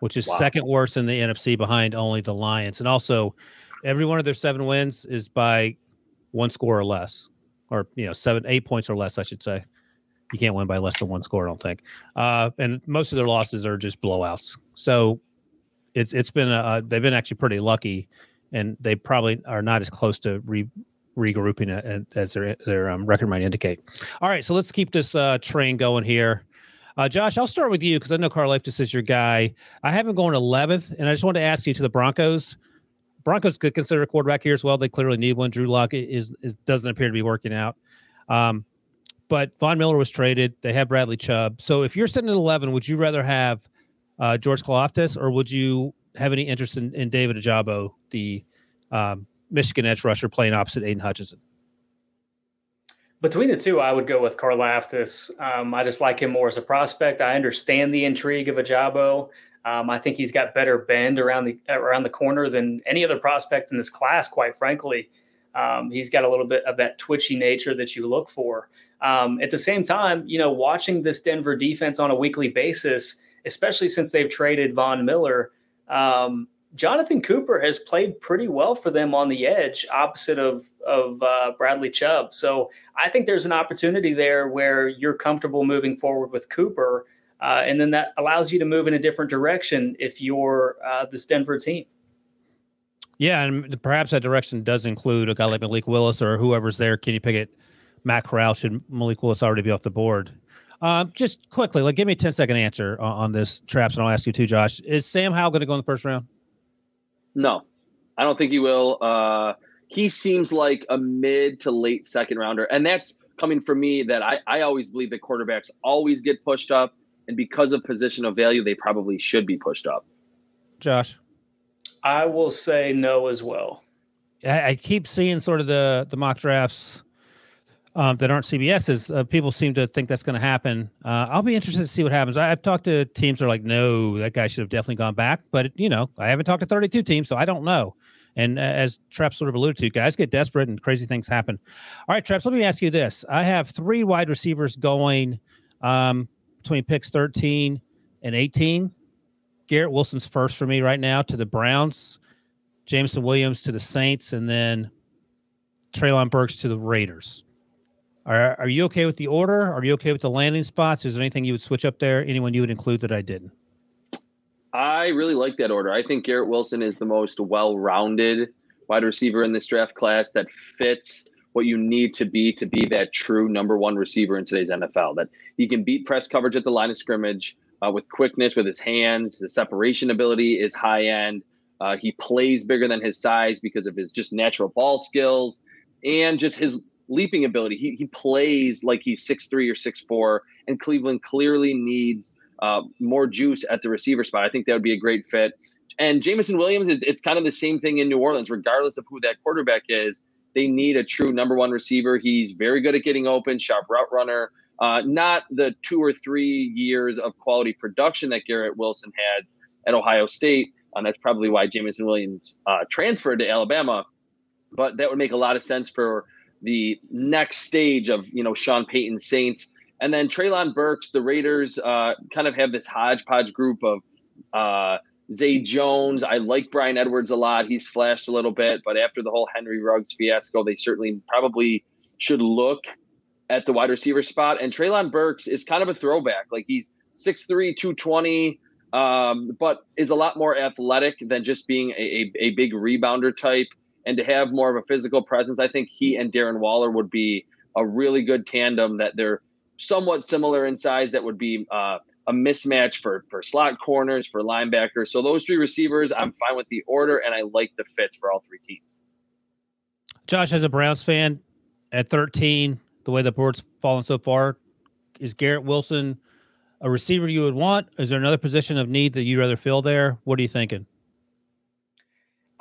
which is wow. second worst in the NFC behind only the Lions. And also, Every one of their seven wins is by one score or less, or you know, seven, eight points or less, I should say. You can't win by less than one score, I don't think. Uh, and most of their losses are just blowouts. So it's it's been a, they've been actually pretty lucky, and they probably are not as close to re, regrouping as their their um, record might indicate. All right, so let's keep this uh, train going here. Uh, Josh, I'll start with you because I know Carl Karlaftis is your guy. I have him going 11th, and I just want to ask you to the Broncos. Broncos could consider a quarterback here as well. They clearly need one. Drew Lock is, is doesn't appear to be working out. Um, but Von Miller was traded. They have Bradley Chubb. So if you're sitting at 11, would you rather have uh, George Karlaftis or would you have any interest in, in David Ojabo, the um, Michigan edge rusher playing opposite Aidan Hutchinson? Between the two, I would go with Karlaftis. Um, I just like him more as a prospect. I understand the intrigue of Ojabo. Um, I think he's got better bend around the around the corner than any other prospect in this class. Quite frankly, um, he's got a little bit of that twitchy nature that you look for. Um, at the same time, you know, watching this Denver defense on a weekly basis, especially since they've traded Von Miller, um, Jonathan Cooper has played pretty well for them on the edge, opposite of of uh, Bradley Chubb. So I think there's an opportunity there where you're comfortable moving forward with Cooper, uh, and then that allows you to move in a different direction if you're uh, this Denver team. Yeah, and perhaps that direction does include a guy like Malik Willis or whoever's there. Kenny Pickett, Matt Corral. Should Malik Willis already be off the board? Um, just quickly, like, give me a 10 second answer on, on this traps, and I'll ask you too, Josh. Is Sam Howell going to go in the first round? No, I don't think he will. Uh, he seems like a mid to late second rounder, and that's coming from me. That I, I always believe that quarterbacks always get pushed up, and because of position of value, they probably should be pushed up. Josh, I will say no as well. I, I keep seeing sort of the the mock drafts um, that aren't CBS's. Uh, people seem to think that's going to happen. Uh, I'll be interested to see what happens. I, have talked to teams that are like, no, that guy should have definitely gone back. But, you know, I haven't talked to 32 teams, so I don't know. And uh, as Traps sort of alluded to, guys get desperate and crazy things happen. All right, Traps, let me ask you this. I have three wide receivers going um, between picks 13 and 18. Garrett Wilson's first for me right now to the Browns, Jameson Williams to the Saints, and then Treylon Burks to the Raiders. Are, are you okay with the order? Are you okay with the landing spots? Is there anything you would switch up there? Anyone you would include that I didn't? I really like that order. I think Garrett Wilson is the most well rounded wide receiver in this draft class that fits what you need to be to be that true number one receiver in today's NFL. That he can beat press coverage at the line of scrimmage uh, with quickness, with his hands. The separation ability is high end. Uh, he plays bigger than his size because of his just natural ball skills and just his leaping ability. He, he plays like he's six three or six four, and Cleveland clearly needs uh, more juice at the receiver spot. I think that would be a great fit. And Jameson Williams, it's, it's kind of the same thing in New Orleans, regardless of who that quarterback is. They need a true number one receiver. He's very good at getting open, sharp route runner. Uh, not the two or three years of quality production that Garrett Wilson had at Ohio State. And that's probably why Jameson Williams uh, transferred to Alabama. But that would make a lot of sense for the next stage of you know Sean Payton Saints, and then Treylon Burks, the Raiders, uh, kind of have this hodgepodge group of uh, Zay Jones. I like Bryan Edwards a lot. He's flashed a little bit, but after the whole Henry Ruggs fiasco, they certainly probably should look at the wide receiver spot. And Treylon Burks is kind of a throwback. Like he's 6'3, 220, um, but is a lot more athletic than just being a, a, a big rebounder type and to have more of a physical presence, I think he and Darren Waller would be a really good tandem. That they're somewhat similar in size. That would be uh, a mismatch for for slot corners, for linebackers. So those three receivers, I'm fine with the order, and I like the fits for all three teams. Josh, as a Browns fan, at 13, the way the board's fallen so far, is Garrett Wilson a receiver you would want? Is there another position of need that you'd rather fill there? What are you thinking?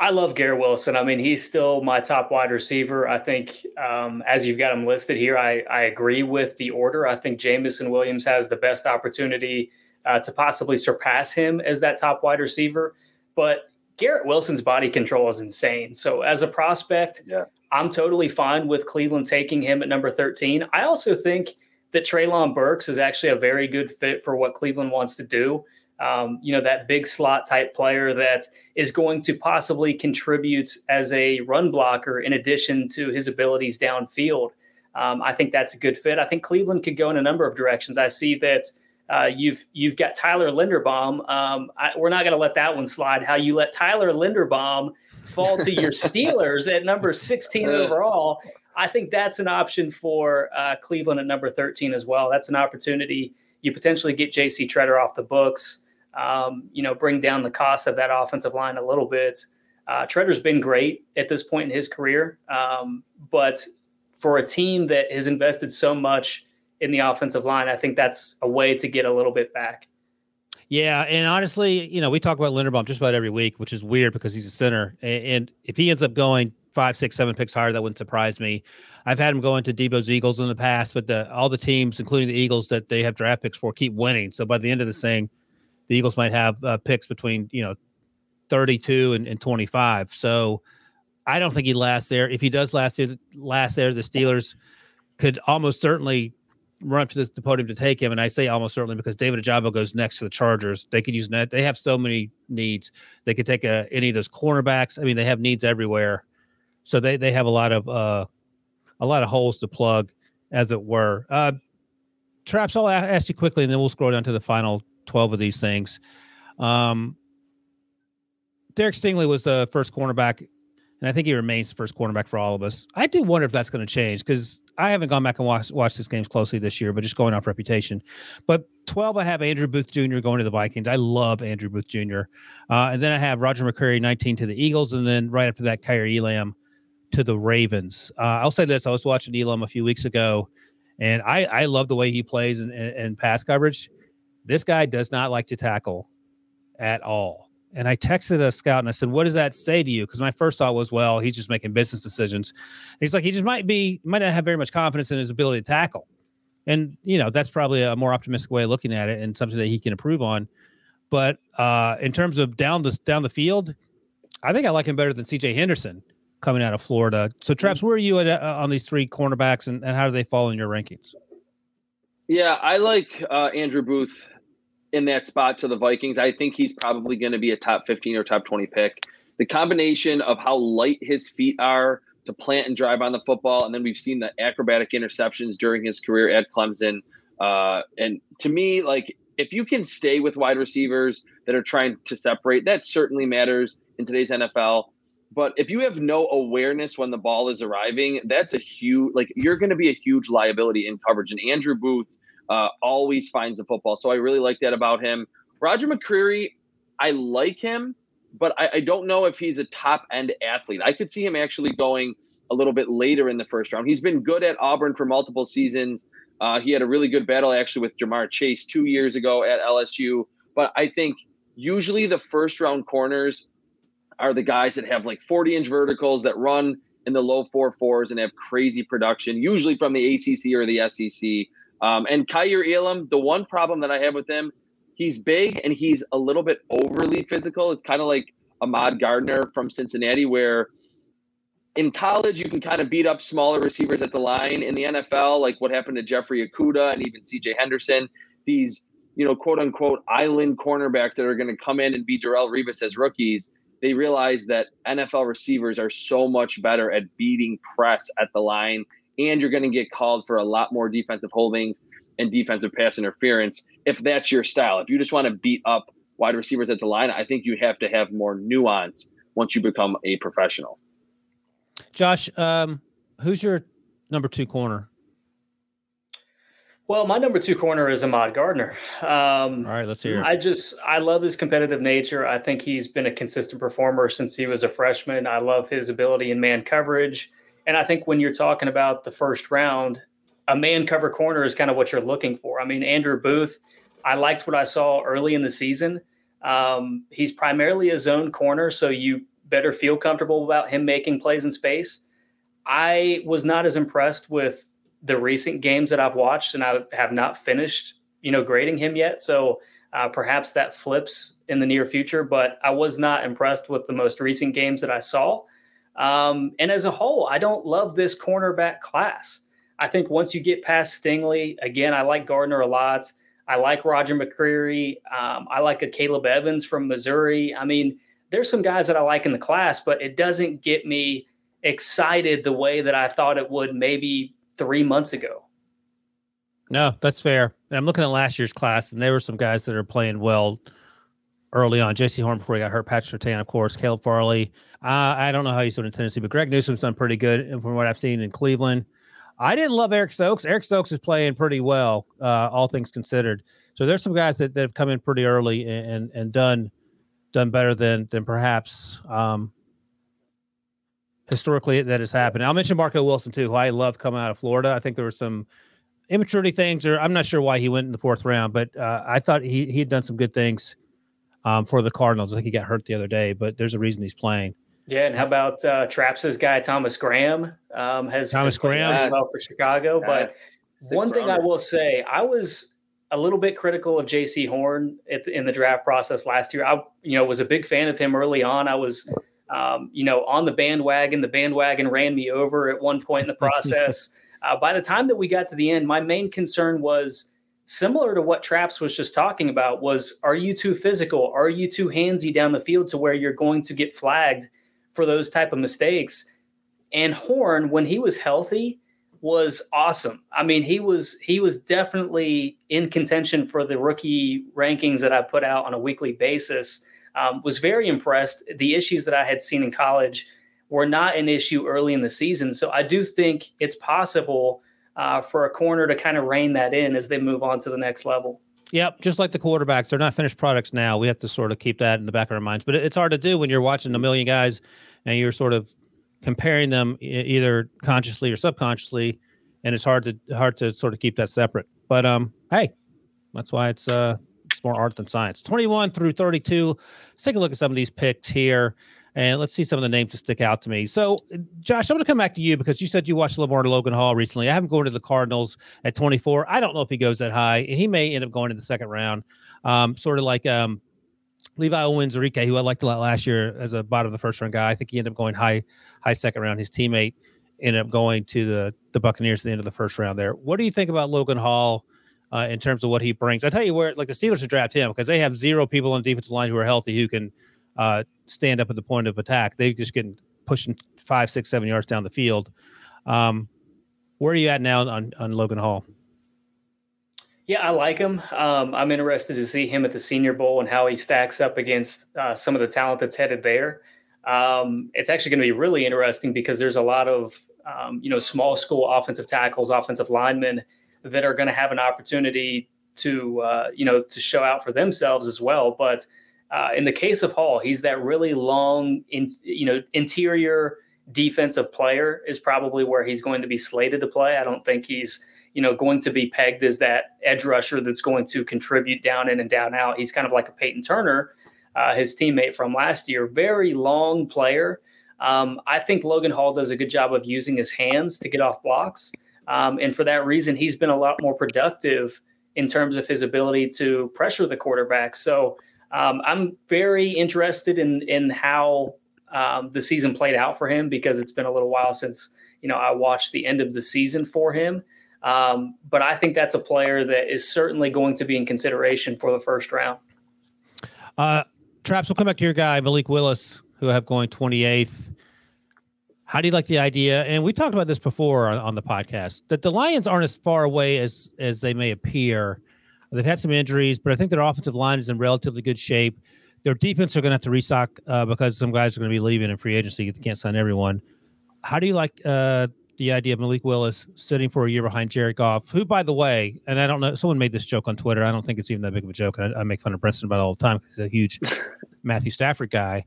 I love Garrett Wilson. I mean, he's still my top wide receiver. I think, um, as you've got him listed here, I, I agree with the order. I think Jameson Williams has the best opportunity uh, to possibly surpass him as that top wide receiver. But Garrett Wilson's body control is insane. So, as a prospect, yeah. I'm totally fine with Cleveland taking him at number 13. I also think that Treylon Burks is actually a very good fit for what Cleveland wants to do. Um, you know, that big slot type player that is going to possibly contribute as a run blocker in addition to his abilities downfield. Um, I think that's a good fit. I think Cleveland could go in a number of directions. I see that uh, you've you've got Tyler Linderbaum. Um, I, we're not going to let that one slide. How you let Tyler Linderbaum fall to your Steelers at number 16 overall? I think that's an option for uh, Cleveland at number 13 as well. That's an opportunity. You potentially get J.C. Tretter off the books. Um, you know, bring down the cost of that offensive line a little bit. Uh, Tretter's been great at this point in his career, um, but for a team that has invested so much in the offensive line, I think that's a way to get a little bit back. Yeah, and honestly, you know, we talk about Linderbaum just about every week, which is weird because he's a center. And if he ends up going five, six, seven picks higher, that wouldn't surprise me. I've had him going to Debo's Eagles in the past, but the, all the teams, including the Eagles that they have draft picks for, keep winning. So by the end of the thing, the Eagles might have uh, picks between you know 32 and, and 25. So I don't think he lasts there. If he does last there, last there, the Steelers could almost certainly run up to the, the podium to take him. And I say almost certainly because David Ojabo goes next to the Chargers. They could use net. They have so many needs. They could take a, any of those cornerbacks. I mean, they have needs everywhere. So they, they have a lot of uh, a lot of holes to plug, as it were. Uh, Traps, I'll ask you quickly, and then we'll scroll down to the final 12 of these things. Um, Derek Stingley was the first cornerback and I think he remains the first cornerback for all of us. I do wonder if that's going to change because I haven't gone back and watched watched this games closely this year, but just going off reputation. But 12, I have Andrew Booth Jr. going to the Vikings. I love Andrew Booth Jr. Uh, and then I have Roger McCreary, 19 to the Eagles, and then right after that, Kaiir Elam to the Ravens. Uh, I'll say this: I was watching Elam a few weeks ago, and I I love the way he plays and, in, in pass coverage. This guy does not like to tackle at all. And I texted a scout and I said, "What does that say to you?" Because my first thought was, "Well, he's just making business decisions." And he's like, "He just might be, might not have very much confidence in his ability to tackle." And you know, that's probably a more optimistic way of looking at it and something that he can improve on. But uh, in terms of down the down the field, I think I like him better than C.J. Henderson coming out of Florida. So, Traps, where are you at uh, on these three cornerbacks, and, and how do they fall in your rankings? Yeah, I like uh, Andrew Booth in that spot to the Vikings. I think he's probably going to be a top 15 or top 20 pick. The combination of how light his feet are to plant and drive on the football, and then we've seen the acrobatic interceptions during his career at Clemson. Uh, and to me, like if you can stay with wide receivers that are trying to separate, that certainly matters in today's NFL. But if you have no awareness when the ball is arriving, that's a huge like you're going to be a huge liability in coverage. And Andrew Booth uh, always finds the football. So I really like that about him. Roger McCreary, I like him, but I, I don't know if he's a top end athlete. I could see him actually going a little bit later in the first round. He's been good at Auburn for multiple seasons. Uh, he had a really good battle actually with Ja'Marr Chase two years ago at LSU. But I think usually the first round corners are the guys that have like 40 inch verticals that run in the low four fours and have crazy production, usually from the ACC or the SEC. Um, and Kaiir Elam, the one problem that I have with him, he's big and he's a little bit overly physical. It's kind of like Ahmad Gardner from Cincinnati, where in college you can kind of beat up smaller receivers at the line. In the NFL, like what happened to Jeffrey Okudah and even CJ Henderson, these you know quote unquote island cornerbacks that are going to come in and be Darrelle Revis as rookies. They realize that NFL receivers are so much better at beating press at the line and you're going to get called for a lot more defensive holdings and defensive pass interference if that's your style. If you just want to beat up wide receivers at the line, I think you have to have more nuance once you become a professional. Josh, um, who's your number two corner? Well, my number two corner is Ahmad Gardner. Um, All right, let's hear. It. I just I love his competitive nature. I think he's been a consistent performer since he was a freshman. I love his ability in man coverage. And I think when you're talking about the first round, a man cover corner is kind of what you're looking for. I mean, Andrew Booth, I liked what I saw early in the season. Um, he's primarily a zone corner, so you better feel comfortable about him making plays in space. I was not as impressed with the recent games that I've watched, and I have not finished, you know, grading him yet. So uh, perhaps that flips in the near future. But I was not impressed with the most recent games that I saw. Um, and as a whole, I don't love this cornerback class. I think once you get past Stingley, again, I like Gardner a lot. I like Roger McCreary. Um, I like Akayleb Evans from Missouri. I mean, there's some guys that I like in the class, but it doesn't get me excited the way that I thought it would maybe three months ago. No, that's fair. And I'm looking at last year's class, and there were some guys that are playing well early on. Jaycee Horn before he got hurt, Patrick Surtain, of course, Caleb Farley. Uh, I don't know how he's doing in Tennessee, but Greg Newsome's done pretty good from what I've seen in Cleveland. I didn't love Eric Stokes. Eric Stokes is playing pretty well, uh, all things considered. So there's some guys that, that have come in pretty early and, and, and done done better than than perhaps um, historically that has happened. I'll mention Marco Wilson too, who I love coming out of Florida. I think there were some immaturity things, or I'm not sure why he went in the fourth round, but uh, I thought he he had done some good things um, for the Cardinals. I think he got hurt the other day, but there's a reason he's playing. Yeah, and how about uh, Traps's guy Thomas Graham? Um, has Thomas has Graham well for Chicago, but one thing I will say, I was a little bit critical of Jaycee Horn the, in the draft process last year. I, you know, was a big fan of him early on. I was, um, you know, on the bandwagon. The bandwagon ran me over at one point in the process. uh, by the time that we got to the end, my main concern was similar to what Traps was just talking about. Was are you too physical? Are you too handsy down the field to where you're going to get flagged? for those type of mistakes. And Horn, when he was healthy, was awesome. I mean, he was he was definitely in contention for the rookie rankings that I put out on a weekly basis. Um, was very impressed. The issues that I had seen in college were not an issue early in the season, so I do think it's possible uh, for a corner to kind of rein that in as they move on to the next level. Yep, just like the quarterbacks, they're not finished products now. We have to sort of keep that in the back of our minds. But it's hard to do when you're watching a million guys and you're sort of comparing them either consciously or subconsciously, and it's hard to hard to sort of keep that separate. But um, hey, that's why it's uh more art than science. 21 through 32. Let's take a look at some of these picks here. And let's see some of the names that stick out to me. So, Josh, I'm going to come back to you because you said you watched more Logan Hall recently. I haven't gone to the Cardinals at 24. I don't know if he goes that high. And he may end up going in the second round, um, sort of like um, Levi Onwuzurike, who I liked a lot last year as a bottom of the first round guy. I think he ended up going high, high second round. His teammate ended up going to the the Buccaneers at the end of the first round. There, what do you think about Logan Hall? Uh, in terms of what he brings, I tell you where, like the Steelers should draft him because they have zero people on the defensive line who are healthy who can uh, stand up at the point of attack. They just getting pushing five, six, seven yards down the field. Um, where are you at now on, on Logan Hall? Yeah, I like him. Um, I'm interested to see him at the Senior Bowl and how he stacks up against uh, some of the talent that's headed there. Um, it's actually going to be really interesting because there's a lot of um, you know small school offensive tackles, offensive linemen that are going to have an opportunity to uh, you know to show out for themselves as well. But uh, in the case of Hall, he's that really long, in, you know, interior defensive player is probably where he's going to be slated to play. I don't think he's, you know, going to be pegged as that edge rusher that's going to contribute down in and down out. He's kind of like a Payton Turner, uh, his teammate from last year. Very long player. Um, I think Logan Hall does a good job of using his hands to get off blocks. Um, and for that reason, he's been a lot more productive in terms of his ability to pressure the quarterback. So, um, I'm very interested in in how um, the season played out for him because it's been a little while since you know I watched the end of the season for him. Um, but I think that's a player that is certainly going to be in consideration for the first round. Uh, Traps, we'll come back to your guy Malik Willis, who I have going 28th. How do you like the idea? And we talked about this before on, on the podcast that the Lions aren't as far away as as they may appear They've had some injuries, but I think their offensive line is in relatively good shape. Their defense are going to have to restock uh, because some guys are going to be leaving in free agency. They can't sign everyone. How do you like uh, the idea of Malik Willis sitting for a year behind Jared Goff, who, by the way, and I don't know, someone made this joke on Twitter. I don't think it's even that big of a joke. I, I make fun of Brinson about it all the time because he's a huge Matthew Stafford guy.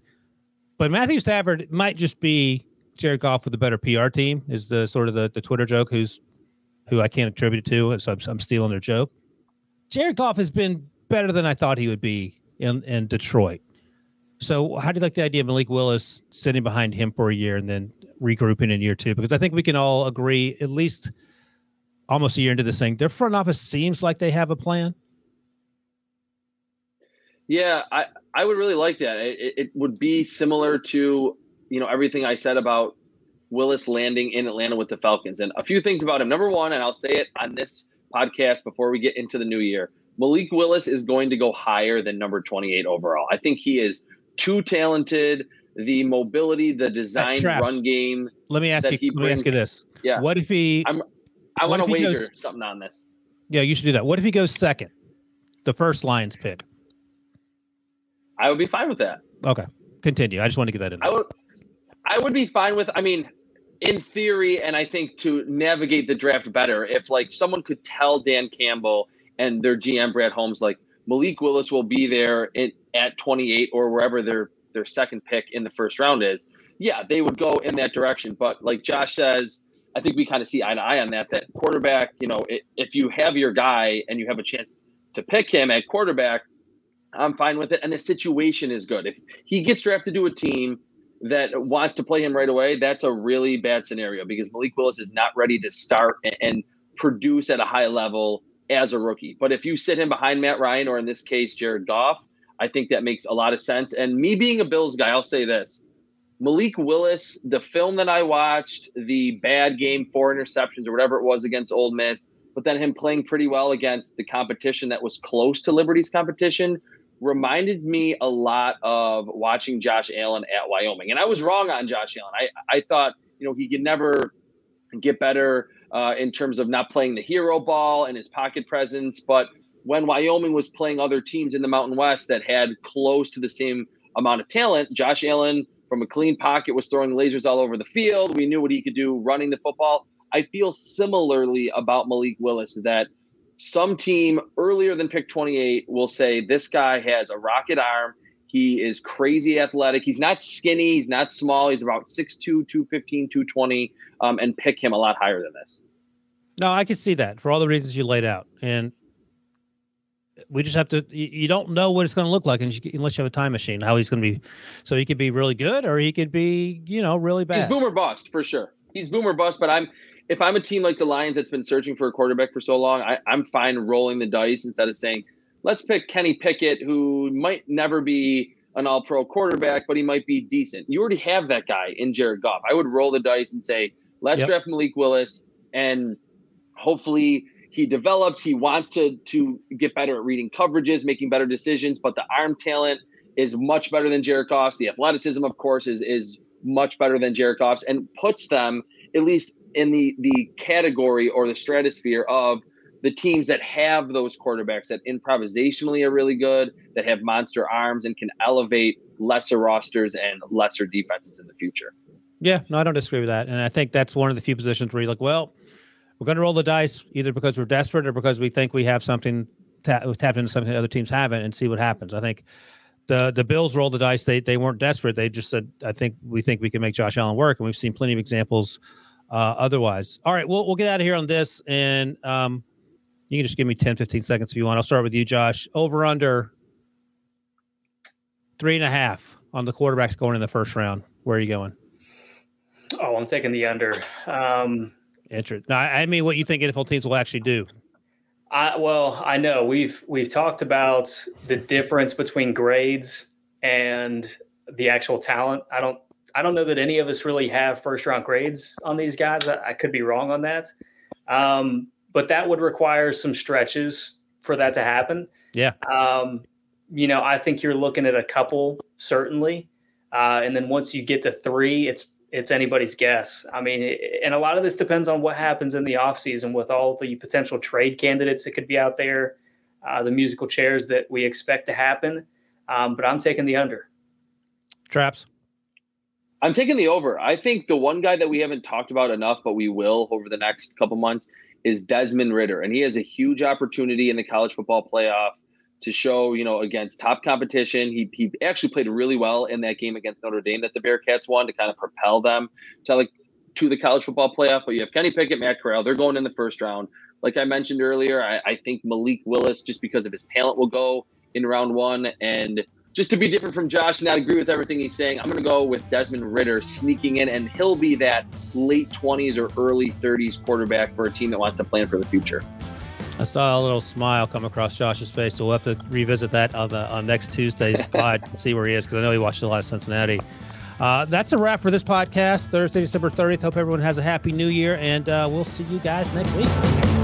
But Matthew Stafford might just be Jared Goff with a better PR team, is the sort of the, the Twitter joke who's who I can't attribute it to. So I'm, I'm stealing their joke. Jared Goff has been better than I thought he would be in, in Detroit. So, how do you like the idea of Malik Willis sitting behind him for a year and then regrouping in year two? Because I think we can all agree, at least almost a year into this thing, their front office seems like they have a plan. Yeah, I, I would really like that. It, it would be similar to you know everything I said about Willis landing in Atlanta with the Falcons, and a few things about him. Number one, and I'll say it on this podcast before we get into the new year. Malik Willis is going to go higher than number 28 overall. I think he is too talented. The mobility, the design, run game. Let me ask you. Let me ask you this. Yeah. What if he? I'm, I want to wager goes, something on this. Yeah, you should do that. What if he goes second, the first Lions pick? I would be fine with that. Okay, continue. I just want to get that in. I would. I would be fine with. I mean, in theory, and I think to navigate the draft better, if like someone could tell Dan Campbell and their GM Brad Holmes like Malik Willis will be there in, at 28 or wherever their their second pick in the first round is, yeah, they would go in that direction. But like Josh says, I think we kind of see eye to eye on that. That quarterback, you know, it, if you have your guy and you have a chance to pick him at quarterback, I'm fine with it. And the situation is good. If he gets drafted to a team that wants to play him right away, that's a really bad scenario because Malik Willis is not ready to start and, produce at a high level as a rookie. But if you sit him behind Matt Ryan or in this case Jared Goff, I think that makes a lot of sense. And me being a Bills guy, I'll say this. Malik Willis, the film that I watched, the bad game, four interceptions or whatever it was against Ole Miss, but then him playing pretty well against the competition that was close to Liberty's competition, reminded me a lot of watching Josh Allen at Wyoming. And I was wrong on Josh Allen. I, I thought, you know, he could never get better uh, in terms of not playing the hero ball and his pocket presence. But when Wyoming was playing other teams in the Mountain West that had close to the same amount of talent, Josh Allen from a clean pocket was throwing lasers all over the field. We knew what he could do running the football. I feel similarly about Malik Willis that some team earlier than pick 28 will say this guy has a rocket arm. He is crazy athletic. He's not skinny. He's not small. He's about 6'2, 215, 220, um, and pick him a lot higher than this. No, I can see that for all the reasons you laid out. And we just have to, you don't know what it's going to look like unless you have a time machine, how he's going to be. So he could be really good or he could be, you know, really bad. He's boomer bust for sure. He's boomer bust, but I'm, if I'm a team like the Lions that's been searching for a quarterback for so long, I, I'm fine rolling the dice instead of saying, let's pick Kenny Pickett, who might never be an all pro quarterback, but he might be decent. You already have that guy in Jared Goff. I would roll the dice and say, let's yep. draft Malik Willis and hopefully he develops. He wants to to get better at reading coverages, making better decisions. But the arm talent is much better than Jared Goff's. The athleticism, of course, is is much better than Jared Goff's, and puts them at least in the the category or the stratosphere of the teams that have those quarterbacks that improvisationally are really good, that have monster arms and can elevate lesser rosters and lesser defenses in the future. Yeah, no, I don't disagree with that. And I think that's one of the few positions where you're like, well, we're going to roll the dice either because we're desperate or because we think we have something ta- tapped into something other teams haven't and see what happens. I think the the Bills rolled the dice. They they weren't desperate. They just said, I think we think we can make Josh Allen work, and we've seen plenty of examples uh, otherwise. All right, we'll we'll get out of here on this, and um, you can just give me 10, 15 seconds if you want. I'll start with you, Josh. Over under three and a half on the quarterbacks going in the first round. Where are you going? Oh, I'm taking the under. Um, Interesting. Now, I mean, what you think NFL teams will actually do? I, well, I know we've we've talked about the difference between grades and the actual talent. I don't I don't know that any of us really have first round grades on these guys. I, I could be wrong on that, um, but that would require some stretches for that to happen. Yeah. Um, you know, I think you're looking at a couple certainly, uh, and then once you get to three, it's it's anybody's guess. I mean, and a lot of this depends on what happens in the offseason with all the potential trade candidates that could be out there, uh, the musical chairs that we expect to happen. Um, but I'm taking the under. Traps. I'm taking the over. I think the one guy that we haven't talked about enough, but we will over the next couple months, is Desmond Ridder, And he has a huge opportunity in the college football playoff to show, you know, against top competition. He, he actually played really well in that game against Notre Dame that the Bearcats won to kind of propel them to like to the college football playoff. But you have Kenny Pickett, Matt Corral. They're going in the first round. Like I mentioned earlier, I, I think Malik Willis, just because of his talent, will go in round one. And just to be different from Josh and not agree with everything he's saying, I'm going to go with Desmond Ridder sneaking in, and he'll be that late 20s or early 30s quarterback for a team that wants to plan for the future. I saw a little smile come across Josh's face, so we'll have to revisit that on the on next Tuesday's pod, see where he is, because I know he watched a lot of Cincinnati. Uh, that's a wrap for this podcast, Thursday, December 30th. Hope everyone has a happy new year, and uh, we'll see you guys next week.